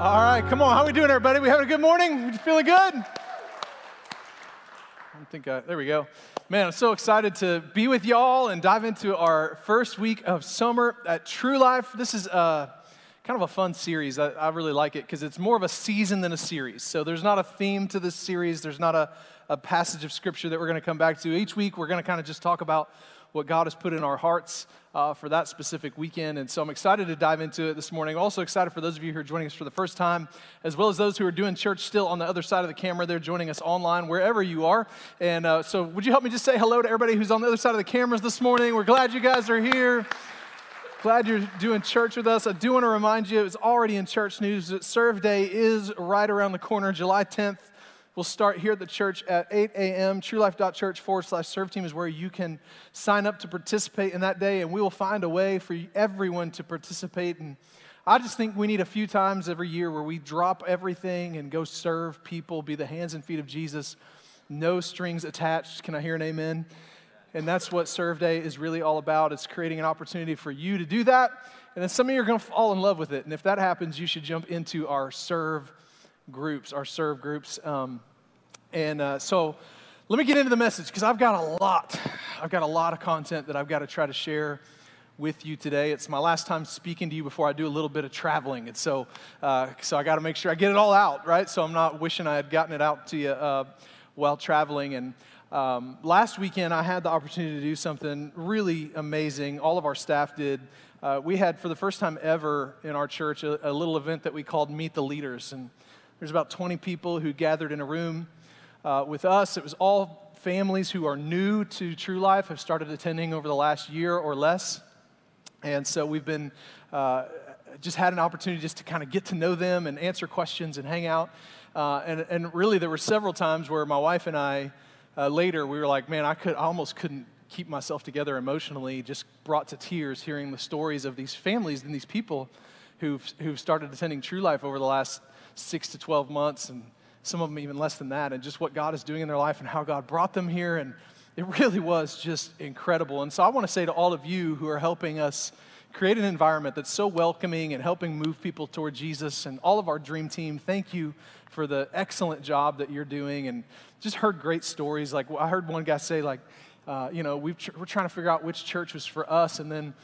All right, come on. How we doing, everybody? We having a good morning? You feeling good? I think I, there we go. Man, I'm so excited to be with y'all and dive into our first week of summer at True Life. This is uh, kind of a fun series. I, I really like it because it's more of a season than a series. So there's not a theme to this series. There's not a, a passage of scripture that we're going to come back to. Each week, we're going to kind of just talk about what God has put in our hearts uh, for that specific weekend. And so I'm excited to dive into it this morning. Also excited for those of you who are joining us for the first time, as well as those who are doing church still on the other side of the camera. They're joining us online, wherever you are. And uh, so would you help me just say hello to everybody who's on the other side of the cameras this morning? We're glad you guys are here. Glad you're doing church with us. I do want to remind you, it's already in church news that Serve Day is right around the corner, July 10th. We'll start here at the church at 8 a.m. TrueLife.church forward slash serve team is where you can sign up to participate in that day, and we will find a way for everyone to participate. And I just think we need a few times every year where we drop everything and go serve people, be the hands and feet of Jesus, no strings attached. Can I hear an amen? And that's what Serve Day is really all about. It's creating an opportunity for you to do that. And then some of you are going to fall in love with it. And if that happens, you should jump into our Serve groups, our Serve groups. Um, and uh, so let me get into the message because I've got a lot. I've got a lot of content that I've got to try to share with you today. It's my last time speaking to you before I do a little bit of traveling. And so, uh, so I got to make sure I get it all out, right? So I'm not wishing I had gotten it out to you uh, while traveling. And um, last weekend, I had the opportunity to do something really amazing. All of our staff did. Uh, we had, for the first time ever in our church, a, a little event that we called Meet the Leaders. And there's about 20 people who gathered in a room uh, with us. It was all families who are new to True Life, have started attending over the last year or less. And so we've been uh, just had an opportunity just to kind of get to know them and answer questions and hang out. Uh, and, and really, there were several times where my wife and I, uh, later, we were like, man, I, could, I almost couldn't keep myself together emotionally, just brought to tears hearing the stories of these families and these people who've, who've started attending True Life over the last six to 12 months. And some of them even less than that, and just what God is doing in their life and how God brought them here. And it really was just incredible. And so I want to say to all of you who are helping us create an environment that's so welcoming and helping move people toward Jesus, and all of our dream team, thank you for the excellent job that you're doing. And just heard great stories. Like I heard one guy say, like, uh, you know, we are trying to figure out which church was for us, and then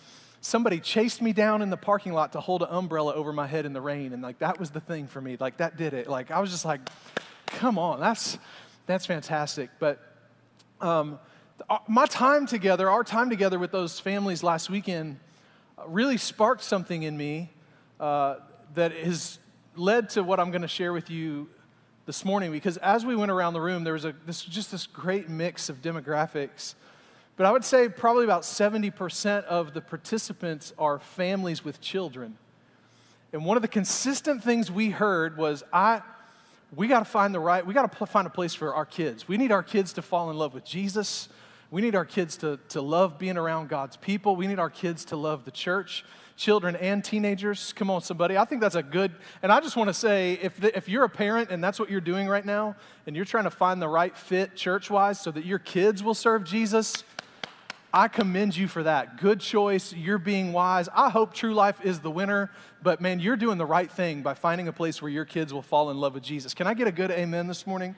somebody chased me down in the parking lot to hold an umbrella over my head in the rain and like that was the thing for me. Like that did it. Like i was just like come on that's that's fantastic. But um, uh, my time together our time together with those families last weekend really sparked something in me uh, that has led to what i'm going to share with you this morning. Because as we went around the room there was a, this, just this great mix of demographics but I would say probably about 70% of the participants are families with children. And one of the consistent things we heard was, I, we got to find the right, we got to find a place for our kids. We need our kids to fall in love with Jesus. We need our kids to, to love being around God's people. We need our kids to love the church, children and teenagers. Come on, somebody. I think that's a good, and I just want to say if, the, if you're a parent and that's what you're doing right now, and you're trying to find the right fit church wise so that your kids will serve Jesus, I commend you for that. Good choice. You're being wise. I hope True Life is the winner, but man, you're doing the right thing by finding a place where your kids will fall in love with Jesus. Can I get a good amen this morning?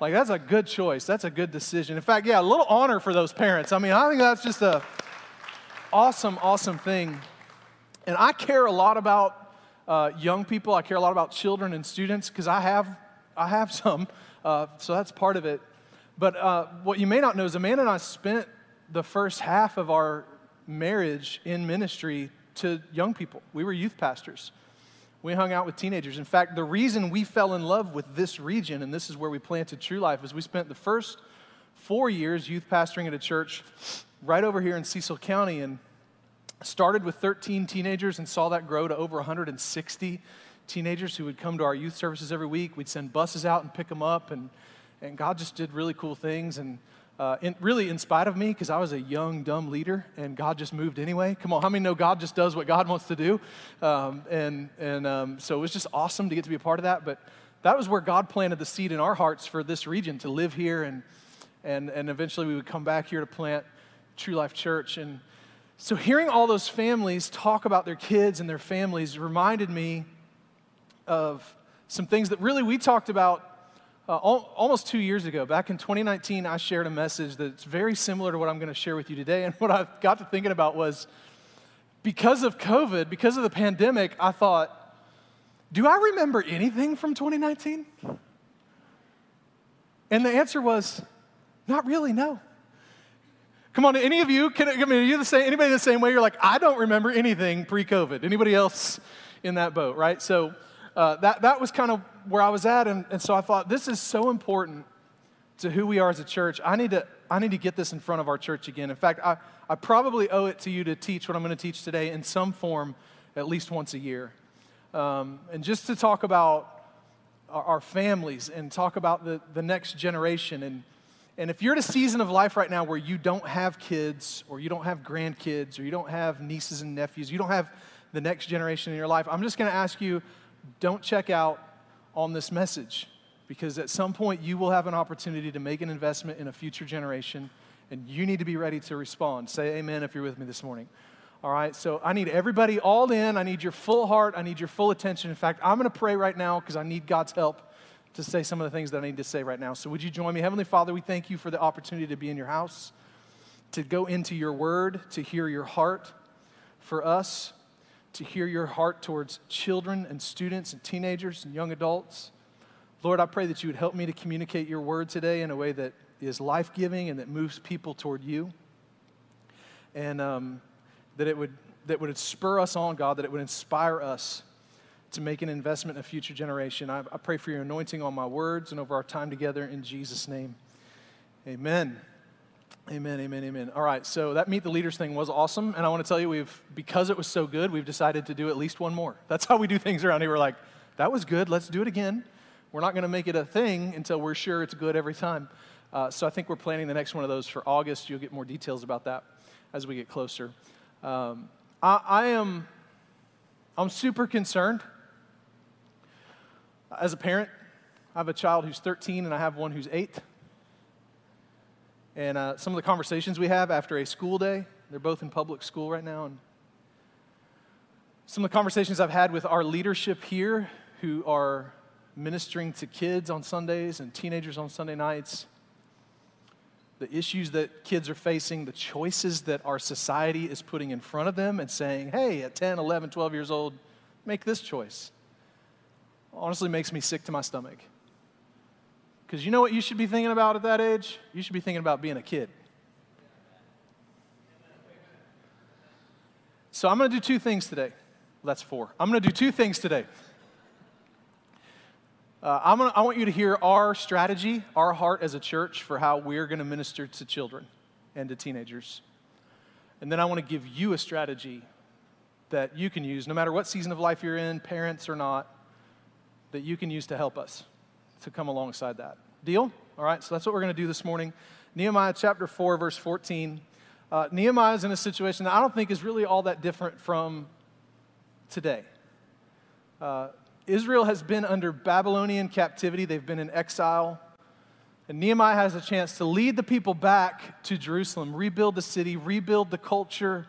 Like, that's a good choice. That's a good decision. In fact, yeah, a little honor for those parents. I mean, I think that's just a awesome, awesome thing. And I care a lot about uh, young people. I care a lot about children and students because I have, I have some. Uh, so that's part of it. But uh, what you may not know is Amanda and I spent the first half of our marriage in ministry to young people. We were youth pastors. We hung out with teenagers. In fact, the reason we fell in love with this region, and this is where we planted True Life, is we spent the first four years youth pastoring at a church right over here in Cecil County and started with 13 teenagers and saw that grow to over 160 teenagers who would come to our youth services every week. We'd send buses out and pick them up, and, and God just did really cool things. And uh, in, really in spite of me because I was a young, dumb leader and God just moved anyway. Come on, how many know God just does what God wants to do? Um, and and um, so it was just awesome to get to be a part of that. But that was where God planted the seed in our hearts for this region to live here and, and, and eventually we would come back here to plant True Life Church. And so hearing all those families talk about their kids and their families reminded me of some things that really we talked about uh, al- almost two years ago. Back in 2019, I shared a message that's very similar to what I'm going to share with you today. And what I got to thinking about was because of COVID, because of the pandemic, I thought, do I remember anything from 2019? And the answer was, not really, no. Come on, any of you, can, I mean, are you the same, anybody the same way? You're like, I don't remember anything pre-COVID. Anybody else in that boat, right? So uh, that, that was kind of where I was at. And, and so I thought, this is so important to who we are as a church. I need to, I need to get this in front of our church again. In fact, I, I probably owe it to you to teach what I'm going to teach today in some form at least once a year. Um, and just to talk about our, our families and talk about the, the next generation. And, and if you're at a season of life right now where you don't have kids or you don't have grandkids or you don't have nieces and nephews, you don't have the next generation in your life, I'm just going to ask you don't check out on this message because at some point you will have an opportunity to make an investment in a future generation and you need to be ready to respond. Say amen if you're with me this morning. All right, so I need everybody all in. I need your full heart. I need your full attention. In fact, I'm going to pray right now because I need God's help to say some of the things that I need to say right now. So, would you join me? Heavenly Father, we thank you for the opportunity to be in your house, to go into your word, to hear your heart for us, to hear your heart towards children and students and teenagers and young adults. Lord, I pray that you would help me to communicate your word today in a way that is life giving and that moves people toward you. And um, that it would, that would spur us on, God, that it would inspire us to make an investment in a future generation. I, I pray for your anointing on my words and over our time together in Jesus' name. Amen. Amen, amen, amen. All right, so that Meet the Leaders thing was awesome. And I want to tell you, we've, because it was so good, we've decided to do at least one more. That's how we do things around here. We're like, that was good, let's do it again. We're not going to make it a thing until we're sure it's good every time. Uh, so I think we're planning the next one of those for August. You'll get more details about that as we get closer. Um, I, I am I'm super concerned. As a parent, I have a child who's 13 and I have one who's 8. And uh, some of the conversations we have after a school day, they're both in public school right now. And some of the conversations I've had with our leadership here who are ministering to kids on Sundays and teenagers on Sunday nights, the issues that kids are facing, the choices that our society is putting in front of them and saying, hey, at 10, 11, 12 years old, make this choice, honestly makes me sick to my stomach. Because you know what you should be thinking about at that age? You should be thinking about being a kid. So I'm going to do two things today. That's four. I'm going to do two things today. Uh, gonna, I want you to hear our strategy, our heart as a church for how we're going to minister to children and to teenagers. And then I want to give you a strategy that you can use, no matter what season of life you're in, parents or not, that you can use to help us to come alongside that. Deal? All right, so that's what we're going to do this morning. Nehemiah chapter 4, verse 14. Uh, Nehemiah is in a situation that I don't think is really all that different from today. Uh, Israel has been under Babylonian captivity, they've been in exile. And Nehemiah has a chance to lead the people back to Jerusalem, rebuild the city, rebuild the culture,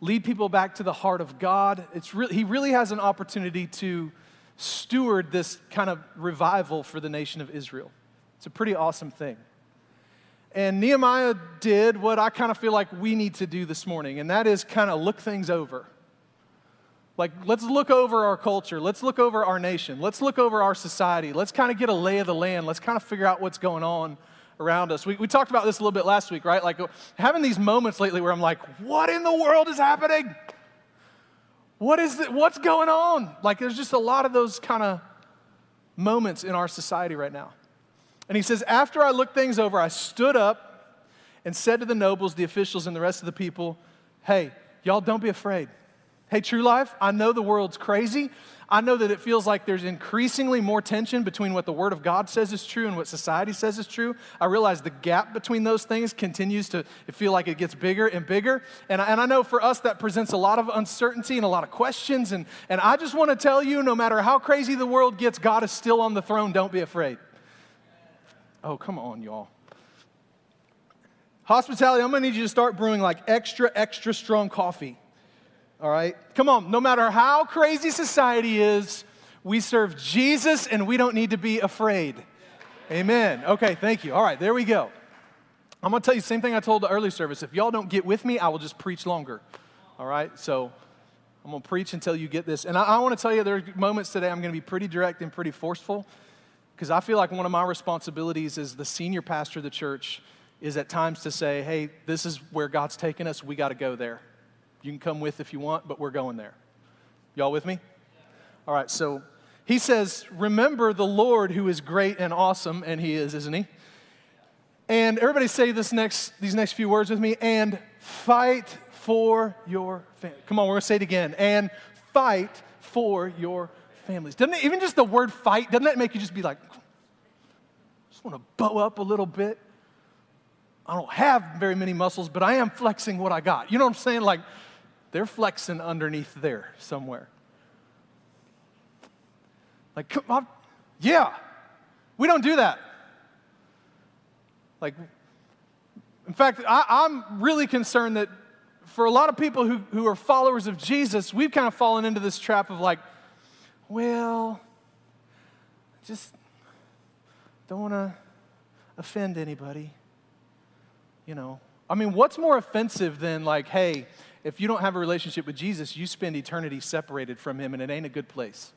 lead people back to the heart of God. It's really, he really has an opportunity to steward this kind of revival for the nation of Israel. It's a pretty awesome thing. And Nehemiah did what I kind of feel like we need to do this morning, and that is kind of look things over. Like, let's look over our culture. Let's look over our nation. Let's look over our society. Let's kind of get a lay of the land. Let's kind of figure out what's going on around us. We, we talked about this a little bit last week, right? Like, having these moments lately where I'm like, what in the world is happening? What is it? What's going on? Like, there's just a lot of those kind of moments in our society right now. And he says, After I looked things over, I stood up and said to the nobles, the officials, and the rest of the people, Hey, y'all don't be afraid. Hey, True Life, I know the world's crazy. I know that it feels like there's increasingly more tension between what the Word of God says is true and what society says is true. I realize the gap between those things continues to feel like it gets bigger and bigger. And I, and I know for us that presents a lot of uncertainty and a lot of questions. And, and I just want to tell you no matter how crazy the world gets, God is still on the throne. Don't be afraid. Oh, come on, y'all. Hospitality, I'm to need you to start brewing like extra, extra strong coffee all right? Come on, no matter how crazy society is, We serve Jesus and we don't need to be afraid. Amen. Okay, thank you. All right, there we go. I'm going to tell you the same thing I told the early service. If y'all don't get with me, I will just preach longer. All right? So I'm going to preach until you get this. And I, I want to tell you there are moments today I'm going to be pretty direct and pretty forceful because I feel like one of my responsibilities as the senior pastor of the church is at times to say, hey, this is where God's taking us. We got to go there. You can come with if you want, but we're going there. Y'all with me? All right, so he says, Remember the Lord who is great and awesome, and he is, isn't he? And everybody say this next, these next few words with me, and fight for your family. Come on, we're gonna say it again. And fight for your families. Doesn't it, even just the word fight, doesn't that make you just be like, just wanna bow up a little bit? I don't have very many muscles, but I am flexing what I got. You know what I'm saying? Like, they're flexing underneath there somewhere. Like, on. Yeah, we don't do that. Like, in fact, I, am really concerned that for a lot of people who, who are followers of Jesus, we've kind of fallen into this trap of like, well, just don't want to offend anybody. You know, I mean, what's more offensive than like, hey, if you don't have a relationship with Jesus, you spend eternity separated from him and it ain't a good place.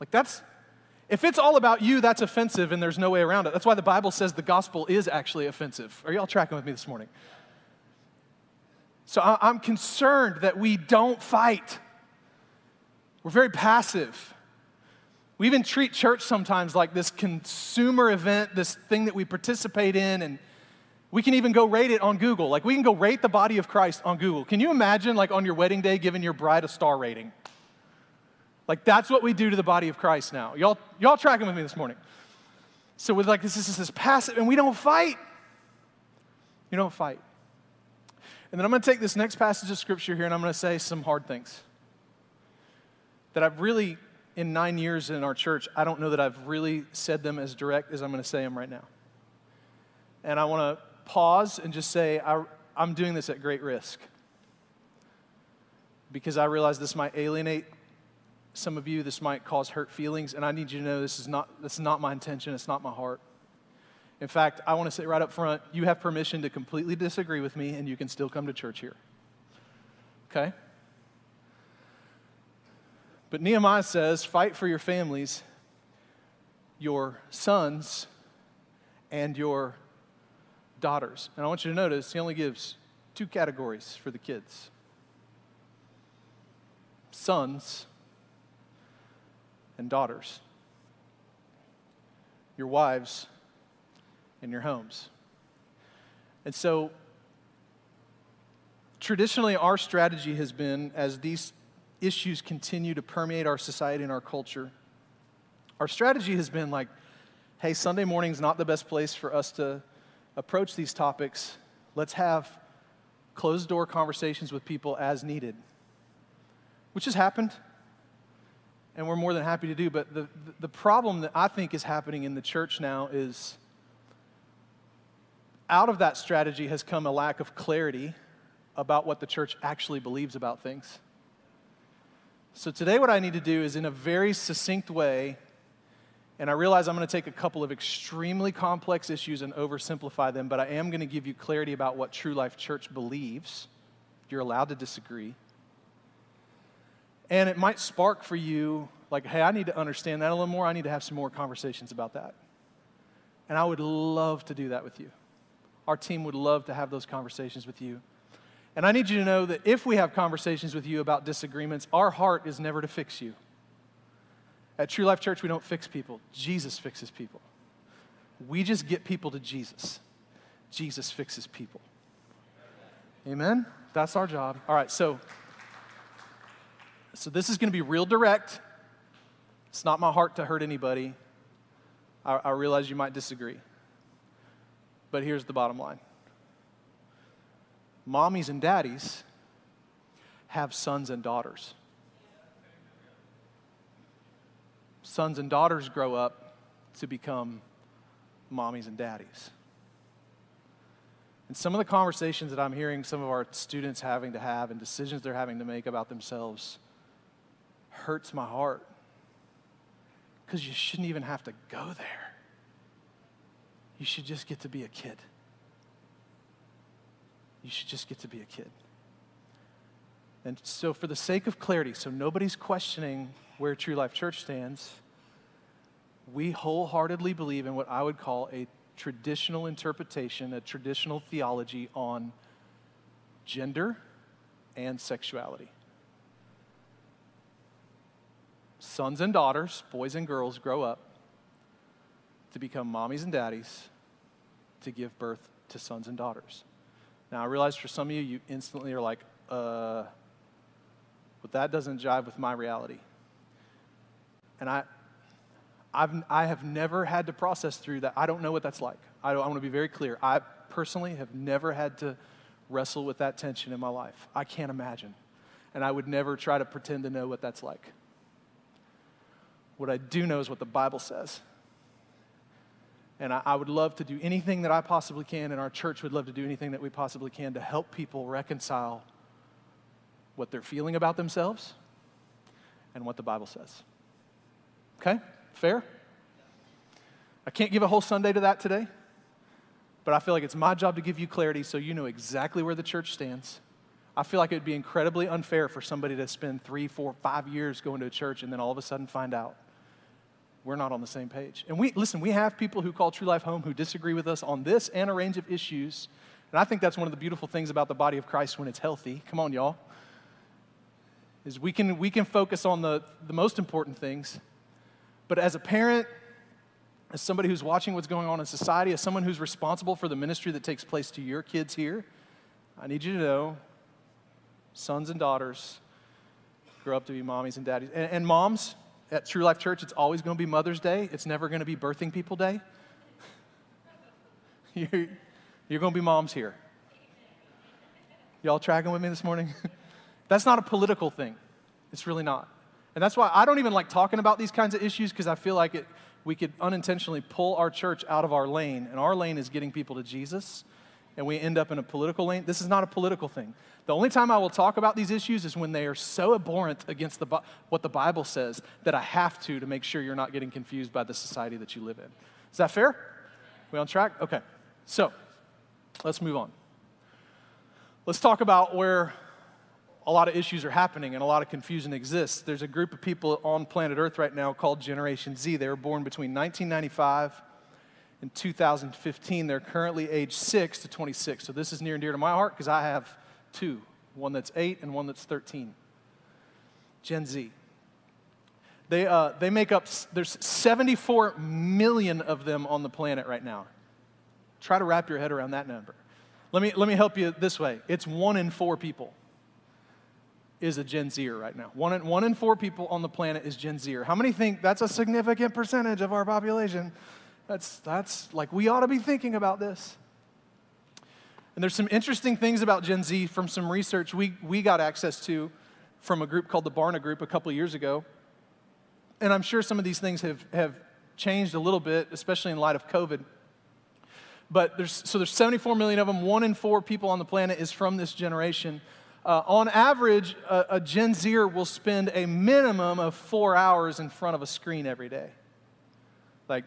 Like, that's, if it's all about you, that's offensive and there's no way around it. That's why the Bible says the gospel is actually offensive. Are y'all tracking with me this morning? So I'm concerned that we don't fight. We're very passive. We even treat church sometimes like this consumer event, this thing that we participate in, and we can even go rate it on Google. Like we can go rate the body of Christ on Google. Can you imagine, like on your wedding day, giving your bride a star rating? Like that's what we do to the body of Christ now. Y'all, y'all tracking with me this morning. So with like this is this passive, and we don't fight. You don't fight. And then I'm going to take this next passage of scripture here and I'm going to say some hard things that I've really, in nine years in our church, I don't know that I've really said them as direct as I'm going to say them right now. And I want to pause and just say, I, I'm doing this at great risk because I realize this might alienate some of you, this might cause hurt feelings, and I need you to know this is not, this is not my intention, it's not my heart. In fact, I want to say right up front you have permission to completely disagree with me, and you can still come to church here. Okay? But Nehemiah says, fight for your families, your sons, and your daughters. And I want you to notice he only gives two categories for the kids sons and daughters, your wives and your homes. And so, traditionally, our strategy has been as these issues continue to permeate our society and our culture, our strategy has been like, hey, Sunday morning is not the best place for us to approach these topics. Let's have closed door conversations with people as needed, which has happened and we're more than happy to do. But the, the problem that I think is happening in the church now is out of that strategy has come a lack of clarity about what the church actually believes about things. So today, what I need to do is, in a very succinct way, and I realize I'm going to take a couple of extremely complex issues and oversimplify them, but I am going to give you clarity about what True Life Church believes. You're allowed to disagree. And it might spark for you, like, hey, I need to understand that a little more. I need to have some more conversations about that. And I would love to do that with you. Our team would love to have those conversations with you. And I need you to know that if we have conversations with you about disagreements, our heart is never to fix you. At True Life Church, we don't fix people, Jesus fixes people. We just get people to Jesus. Jesus fixes people. Amen? That's our job. All right, so. So this is going to be real direct. It's not my heart to hurt anybody. I, I realize you might disagree. But here's the bottom line mommies and daddies have sons and daughters. Sons and daughters grow up to become mommies and daddies. And some of the conversations that I'm hearing some of our students having to have and decisions they're having to make about themselves hurts my heart Because you shouldn't even have to go there. You should just get to be a kid. You should just get to be a kid. And so, for the sake of clarity, so nobody's questioning where True Life Church stands, we wholeheartedly believe in what I would call a traditional interpretation, a traditional theology on gender and sexuality. Sons and daughters, boys and girls, grow up to become mommies and daddies to give birth to sons and daughters. Now, I realize for some of you, you instantly are like, uh, but that doesn't jive with my reality. And I, I've, I have never had to process through that. I don't know what that's like. I, I want to be very clear. I personally have never had to wrestle with that tension in my life. I can't imagine. And I would never try to pretend to know what that's like. What I do know is what the Bible says. And I, I, would love to do anything that I possibly can, and our church would love to do anything that we possibly can to help people reconcile what they're feeling about themselves and what the Bible says. Okay? Fair? I can't give a whole Sunday to that today, but I feel like it's my job to give you clarity so you know exactly where the church stands. I feel like it would be incredibly unfair for somebody to spend three, four, five years going to a church and then all of a sudden find out we're not on the same page. And we, listen, we have people who call True Life home who disagree with us on this and a range of issues. And I think that's one of the beautiful things about the body of Christ when it's healthy. Come on, y'all. Is we can, we can focus on the, the most important things. But as a parent, as somebody who's watching what's going on in society, as someone who's responsible for the ministry that takes place to your kids here, I need you to know sons and daughters grow up to be mommies and daddies. And, and moms, at True Life Church, it's always going to be Mother's Day. It's never going to be Birthing People Day. you're, you're going to be moms here. Y'all tracking with me this morning? that's not a political thing. It's really not. And that's why I don't even like talking about these kinds of issues because I feel like it, we could unintentionally pull our church out of our lane. And our lane is getting people to Jesus and we end up in a political lane. This is not a political thing. The only time I will talk about these issues is when they are so abhorrent against the, what the Bible says that I have to to make sure you're not getting confused by the society that you live in. Is that fair? We on track? Okay. So, let's move on. Let's talk about where a lot of issues are happening and a lot of confusion exists. There's a group of people on planet Earth right now called Generation Z. They were born between 1995 in 2015. They're currently age 6 to 26. So this is near and dear to my heart because I have two one that's 8 and one that's 13. Gen Z. They, uh, they make up, there's 74 million of them on the planet right now. Try to wrap your head around that number. Let me, let me help you this way it's one in four people is a Gen Zer right now. One in, one in four people on the planet is Gen Zer. How many think that's a significant percentage of our population? That's, that's like, we ought to be thinking about this. And there's some interesting things about Gen Z from some research we, we got access to from a group called the Barna Group a couple years ago. And I'm sure some of these things have, have changed a little bit, especially in light of COVID. But there's, so there's 74 million of them. One in four people on the planet is from this generation. Uh, on average, a, a Gen Zer will spend a minimum of four hours in front of a screen every day. Like,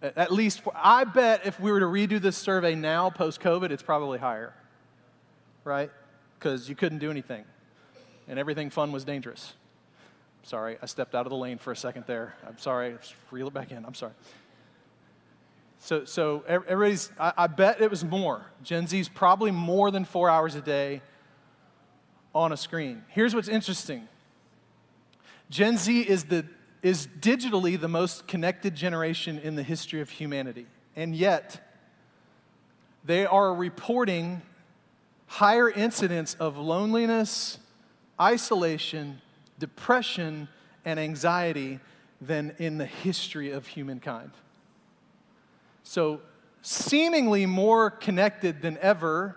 At least, I bet if we were to redo this survey now, post COVID, it's probably higher, right? Because you couldn't do anything, and everything fun was dangerous. Sorry, I stepped out of the lane for a second there. I'm sorry. Reel it back in. I'm sorry. So, so everybody's, I, I bet it was more. Gen Z's probably more than four hours a day on a screen. Here's what's interesting Gen Z is the is digitally the most connected generation in the history of humanity. And yet, they are reporting higher incidence of loneliness, isolation, depression, and anxiety than in the history of humankind. So, seemingly more connected than ever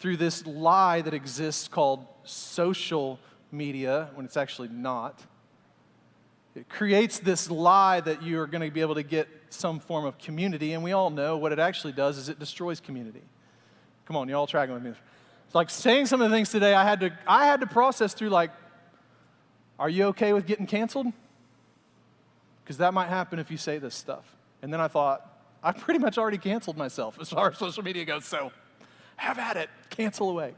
through this lie that exists called social media, when it's actually not it creates this lie that you are going to be able to get some form of community, and we all know what it actually does is it destroys community. Come on, you all tracking with me. It's like saying some of the things today I had to I had to process through like Are you okay with getting canceled? Because that might happen if you say this stuff. And then I thought, I pretty much already canceled myself as far as social media goes, so have at it, cancel away.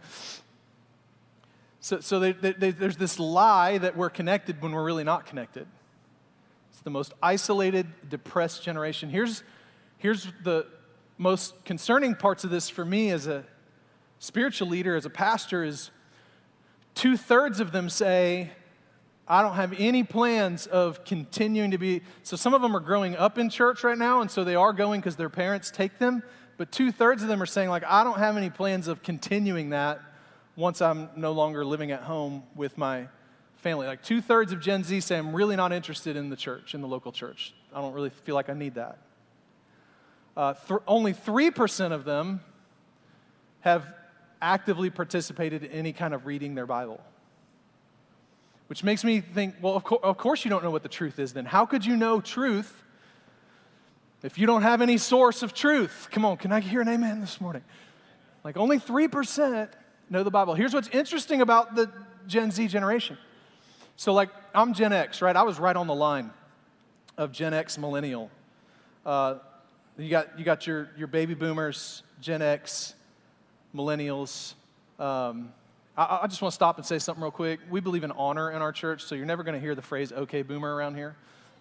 So, so they, they, there's this lie that we're connected when we're really not connected. It's the most isolated, depressed generation. Here's, here's the most concerning parts of this for me as a spiritual leader, as a pastor, is two thirds of them say, I don't have any plans of continuing to be. So some of them are growing up in church right now, and so they are going because their parents take them. But two thirds of them are saying, like, I don't have any plans of continuing that once I'm no longer living at home with my family. Like two thirds of Gen Z say, I'm really not interested in the church, in the local church. I don't really feel like I need that. Uh, th- only 3% of them have actively participated in any kind of reading their Bible. Which makes me think, well, of, co- of course you don't know what the truth is then. How could you know truth if you don't have any source of truth? Come on, can I hear an amen this morning? Like only 3% know the Bible. Here's what's interesting about the Gen Z generation. So, like, I'm Gen X, right? I was right on the line of Gen X millennial. Uh, you got, you got your, your baby boomers, Gen X, millennials. Um, I, I just want to stop and say something real quick. We believe in honor in our church, so you're never going to hear the phrase okay boomer around here.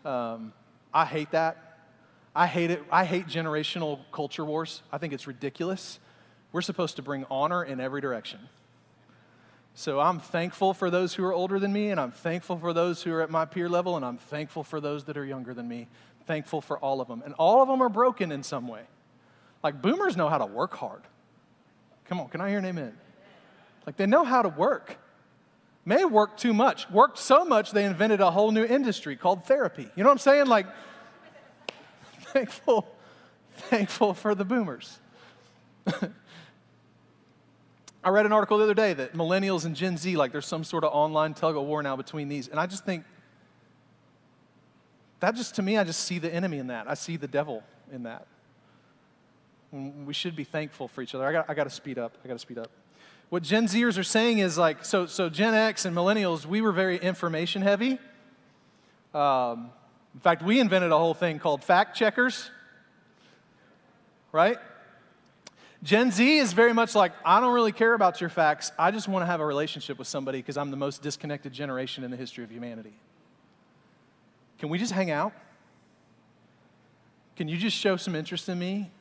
Um, I hate that. I hate it. I hate generational culture wars. I think it's ridiculous. We're supposed to bring honor in every direction. So I'm thankful for those who are older than me, and I'm thankful for those who are at my peer level, and I'm thankful for those that are younger than me. Thankful for all of them. And all of them are broken in some way. Like boomers know how to work hard. Come on, can I hear an amen? Like they know how to work. May work too much. Worked so much they invented a whole new industry called therapy. You know what I'm saying? Like thankful, thankful for the boomers. I read an article the other day that millennials and Gen Z, like there's some sort of online tug of war now between these. And I just think, that just to me, I just see the enemy in that. I see the devil in that. And we should be thankful for each other. I got, I got to speed up. I got to speed up. What Gen Zers are saying is like, so, so Gen X and millennials, we were very information heavy. Um, in fact, we invented a whole thing called fact checkers, right? Gen Z is very much like, I don't really care about your facts. I just want to have a relationship with somebody because I'm the most disconnected generation in the history of humanity. Can we just hang out? Can you just show some interest in me?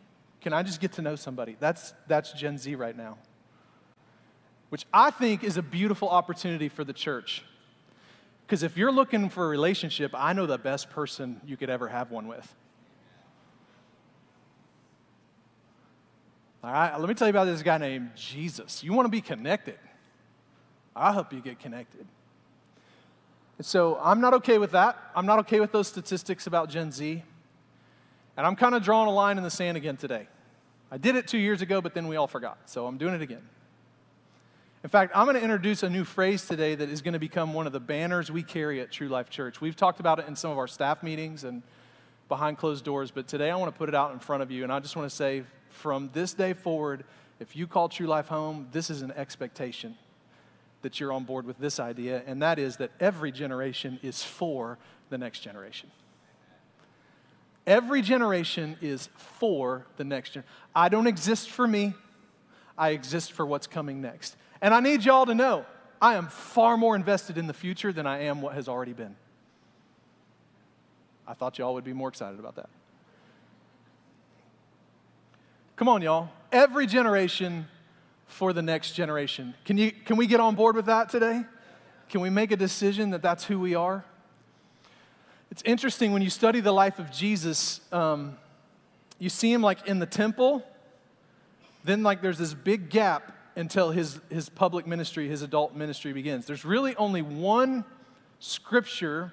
Can I just get to know somebody? That's, that's Gen Z right now. Which I think is a beautiful opportunity for the church. Because if you're looking for a relationship, I know the best person you could ever have one with. All right, let me tell you about this guy named Jesus. You want to be connected? I'll help you get connected. And so I'm not okay with that. I'm not okay with those statistics about Gen Z. And I'm kind of drawing a line in the sand again today. I did it two years ago, but then we all forgot. So I'm doing it again. In fact, I'm going to introduce a new phrase today that is going to become one of the banners we carry at True Life Church. We've talked about it in some of our staff meetings and behind closed doors, but today I want to put it out in front of you. And I just want to say from this day forward, if you call True Life home, this is an expectation that you're on board with this idea, and that is that every generation is for the next generation. Every generation is for the next generation. I don't exist for me, I exist for what's coming next. And I need y'all to know I am far more invested in the future than I am what has already been. I thought y'all would be more excited about that. Come on, y'all. Every generation for the next generation. Can, you, can we get on board with that today? Can we make a decision that that's who we are? It's interesting when you study the life of Jesus, um, you see him like in the temple, then like there's this big gap until his, his public ministry, his adult ministry begins. There's really only one scripture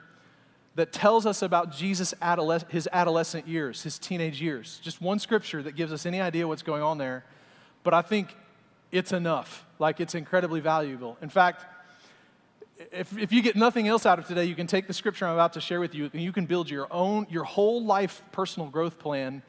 that tells us about Jesus' adolesc- his adolescent years, his teenage years. Just one scripture that gives us any idea what's going on there. But I think it's enough. Like, it's incredibly valuable. In fact, if, if you get nothing else out of today, you can take the scripture I'm about to share with you and you can build your own, your whole life personal growth plan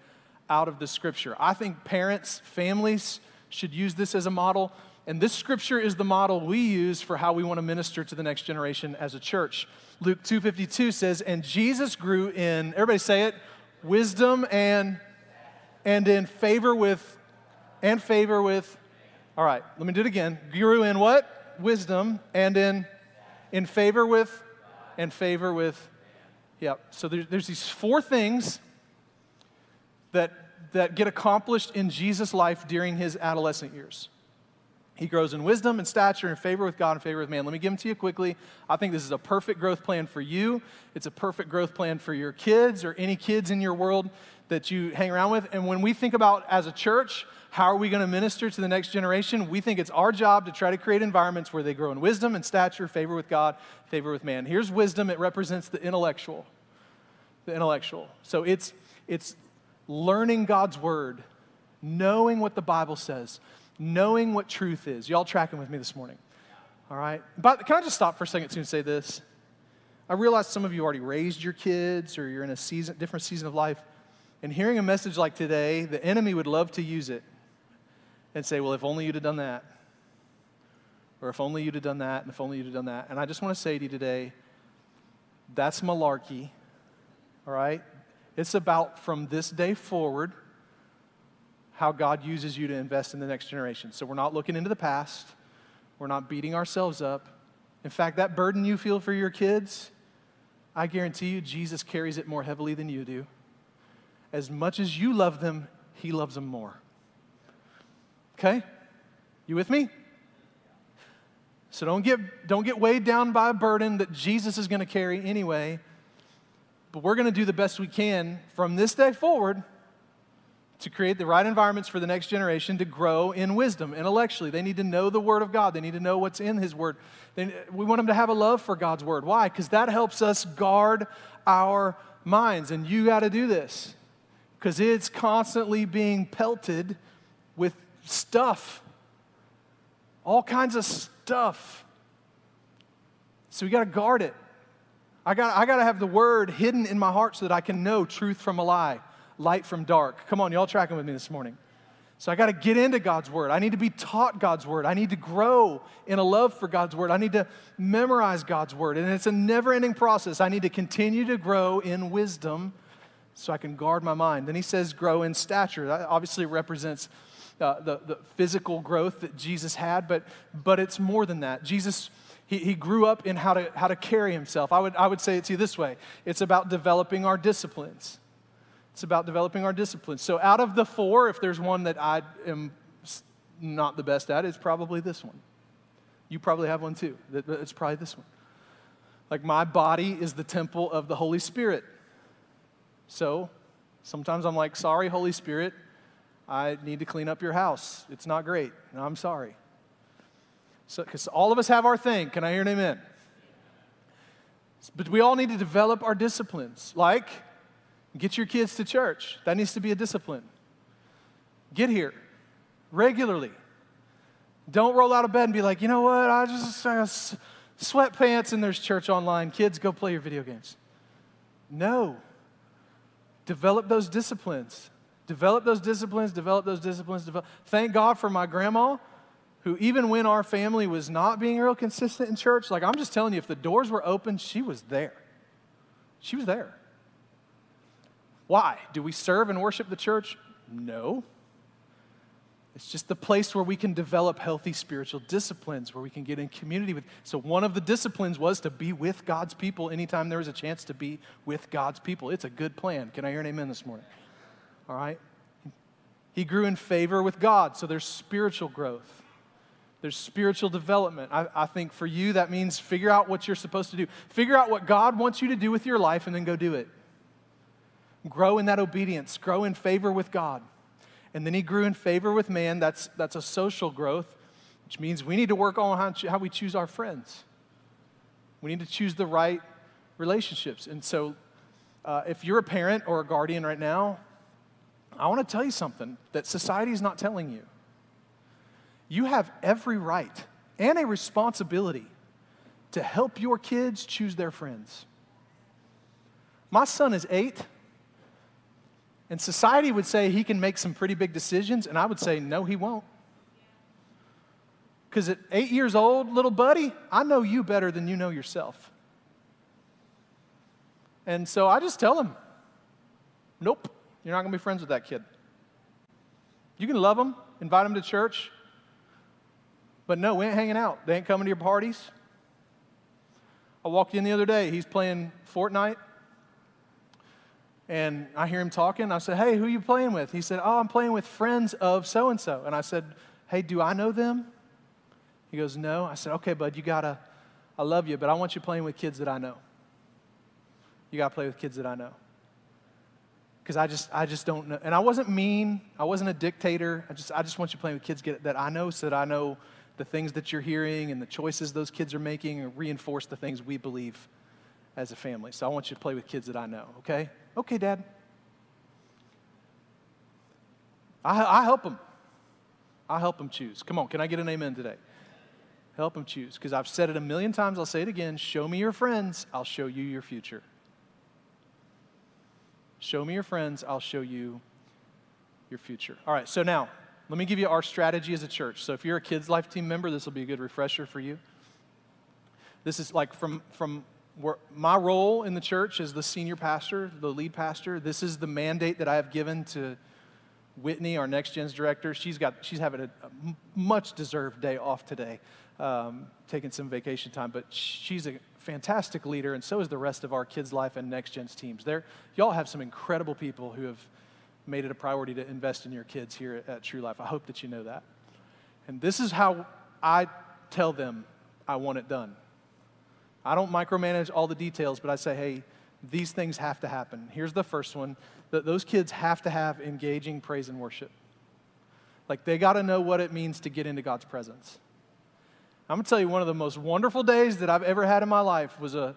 out of the scripture. I think parents, families should use this as a model. And this scripture is the model we use for how we want to minister to the next generation as a church. Luke 2:52 says, "And Jesus grew in everybody say it, wisdom and and in favor with and favor with All right, let me do it again. Grew in what? Wisdom and in in favor with and favor with yeah. So there, there's these four things that that get accomplished in Jesus' life during his adolescent years. He grows in wisdom and stature and favor with God and favor with man. Let me give them to you quickly. I think this is a perfect growth plan for you. It's a perfect growth plan for your kids or any kids in your world that you hang around with. And when we think about as a church, how are we going to minister to the next generation? We think it's our job to try to create environments where they grow in wisdom and stature, favor with God, favor with man. Here's wisdom, it represents the intellectual. The intellectual. So it's it's learning God's word, knowing what the Bible says knowing what truth is. Y'all tracking with me this morning? All right. But can I just stop for a second too and say this? I realize some of you already raised your kids or you're in a season, different season of life. And hearing a message like today, the enemy would love to use it and say, well, if only you'd have done that. Or if only you'd have done that, and if only you'd have done that. And I just want to say to you today, that's malarkey. All right? It's about from this day forward how God uses you to invest in the next generation. So we're not looking into the past, we're not beating ourselves up. In fact, that burden you feel for your kids, I guarantee you, Jesus carries it more heavily than you do. As much as you love them, He loves them more. Okay? You with me? So don't get, don't get weighed down by a burden that Jesus is going to carry anyway. But we're going to do the best we can from this day forward to create the right environments for the next generation to grow in wisdom intellectually. They need to know the Word of God, they need to know what's in His Word. They, we want them to have a love for God's Word. Why? Because that helps us guard our minds. And you got to do this because it's constantly being pelted with stuff, all kinds of stuff. So we got to guard it. I got, I got to have the Word hidden in my heart so that I can know truth from a lie light from dark. Come on, y'all tracking with me this morning. So I got to get into God's word. I need to be taught God's word. I need to grow in a love for God's word. I need to memorize God's word. And it's a never ending process. I need to continue to grow in wisdom so I can guard my mind. Then he says, grow in stature. That obviously represents uh, the, the physical growth that Jesus had, but, but it's more than that. Jesus. He, he grew up in how to, how to carry himself. I would, I would say it to you this way it's about developing our disciplines. It's about developing our disciplines. So, out of the four, if there's one that I am not the best at, it's probably this one. You probably have one too. It's probably this one. Like, my body is the temple of the Holy Spirit. So, sometimes I'm like, sorry, Holy Spirit, I need to clean up your house. It's not great. I'm sorry. So, because all of us have our thing. Can I hear an amen? But we all need to develop our disciplines. Like, Get your kids to church. That needs to be a discipline. Get here regularly. Don't roll out of bed and be like, you know what, I just uh, sweatpants and there's church online. Kids, go play your video games. No. Develop those disciplines. Develop those disciplines, develop those disciplines. Develop. Thank God for my grandma, who, even when our family was not being real consistent in church, like I'm just telling you, if the doors were open, she was there. She was there. Why? Do we serve and worship the church? No. It's just the place where we can develop healthy spiritual disciplines, where we can get in community with. So, one of the disciplines was to be with God's people anytime there was a chance to be with God's people. It's a good plan. Can I hear an amen this morning? All right? He grew in favor with God, so there's spiritual growth. There's spiritual development. I, I think for you, that means figure out what you're supposed to do. Figure out what God wants you to do with your life and then go do it. Grow in that obedience, grow in favor with God. And then he grew in favor with man. That's, that's a social growth, which means we need to work on how, how we choose our friends. We need to choose the right relationships. And so, uh, if you're a parent or a guardian right now, I want to tell you something that society is not telling you. You have every right and a responsibility to help your kids choose their friends. My son is eight. And society would say he can make some pretty big decisions, and I would say, no, he won't. Because at eight years old, little buddy, I know you better than you know yourself. And so I just tell him, nope, you're not going to be friends with that kid. You can love them, invite them to church, but no, we ain't hanging out. They ain't coming to your parties. I walked in the other day, he's playing Fortnite. And I hear him talking. I said, Hey, who you playing with? He said, Oh, I'm playing with friends of so and so. And I said, Hey, do I know them? He goes, No. I said, Okay, bud, you gotta, I love you, but I want you playing with kids that I know. You gotta play with kids that I know. Because I just, I just don't know. And I wasn't mean. I wasn't a dictator. I just, I just want you playing with kids that I know so that I know the things that you're hearing and the choices those kids are making and reinforce the things we believe as a family. So I want you to play with kids that I know, okay? Okay, Dad. I, I help them. I help them choose. Come on, can I get an amen today? Help them choose. Because I've said it a million times, I'll say it again. Show me your friends, I'll show you your future. Show me your friends, I'll show you your future. All right, so now, let me give you our strategy as a church. So if you're a kids' life team member, this will be a good refresher for you. This is like from, from my role in the church as the senior pastor, the lead pastor. This is the mandate that I have given to Whitney, our next gen's director. She's got she's having a, a much deserved day off today, um, taking some vacation time. But she's a fantastic leader, and so is the rest of our kids' life and next gen's teams. There, y'all have some incredible people who have made it a priority to invest in your kids here at, at True Life. I hope that you know that. And this is how I tell them I want it done. I don't micromanage all the details, but I say, hey, these things have to happen. Here's the first one that those kids have to have engaging praise and worship. Like they got to know what it means to get into God's presence. I'm going to tell you one of the most wonderful days that I've ever had in my life was a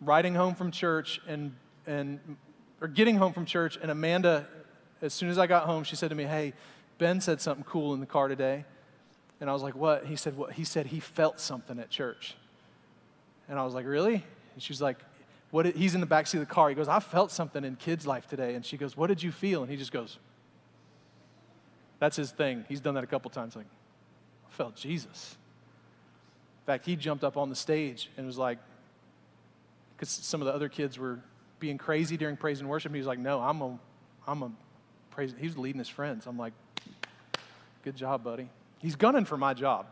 riding home from church and and or getting home from church, and Amanda, as soon as I got home, she said to me, Hey, Ben said something cool in the car today. And I was like, What? He said, What? He said he felt something at church. And I was like, Really? And she's like, what did, he's in the back seat of the car. He goes, I felt something in kids' life today. And she goes, What did you feel? And he just goes, That's his thing. He's done that a couple times. Like, I felt Jesus. In fact, he jumped up on the stage and was like, because some of the other kids were being crazy during praise and worship. He was like, no, I'm a, I'm a praise. He was leading his friends. I'm like, good job, buddy. He's gunning for my job.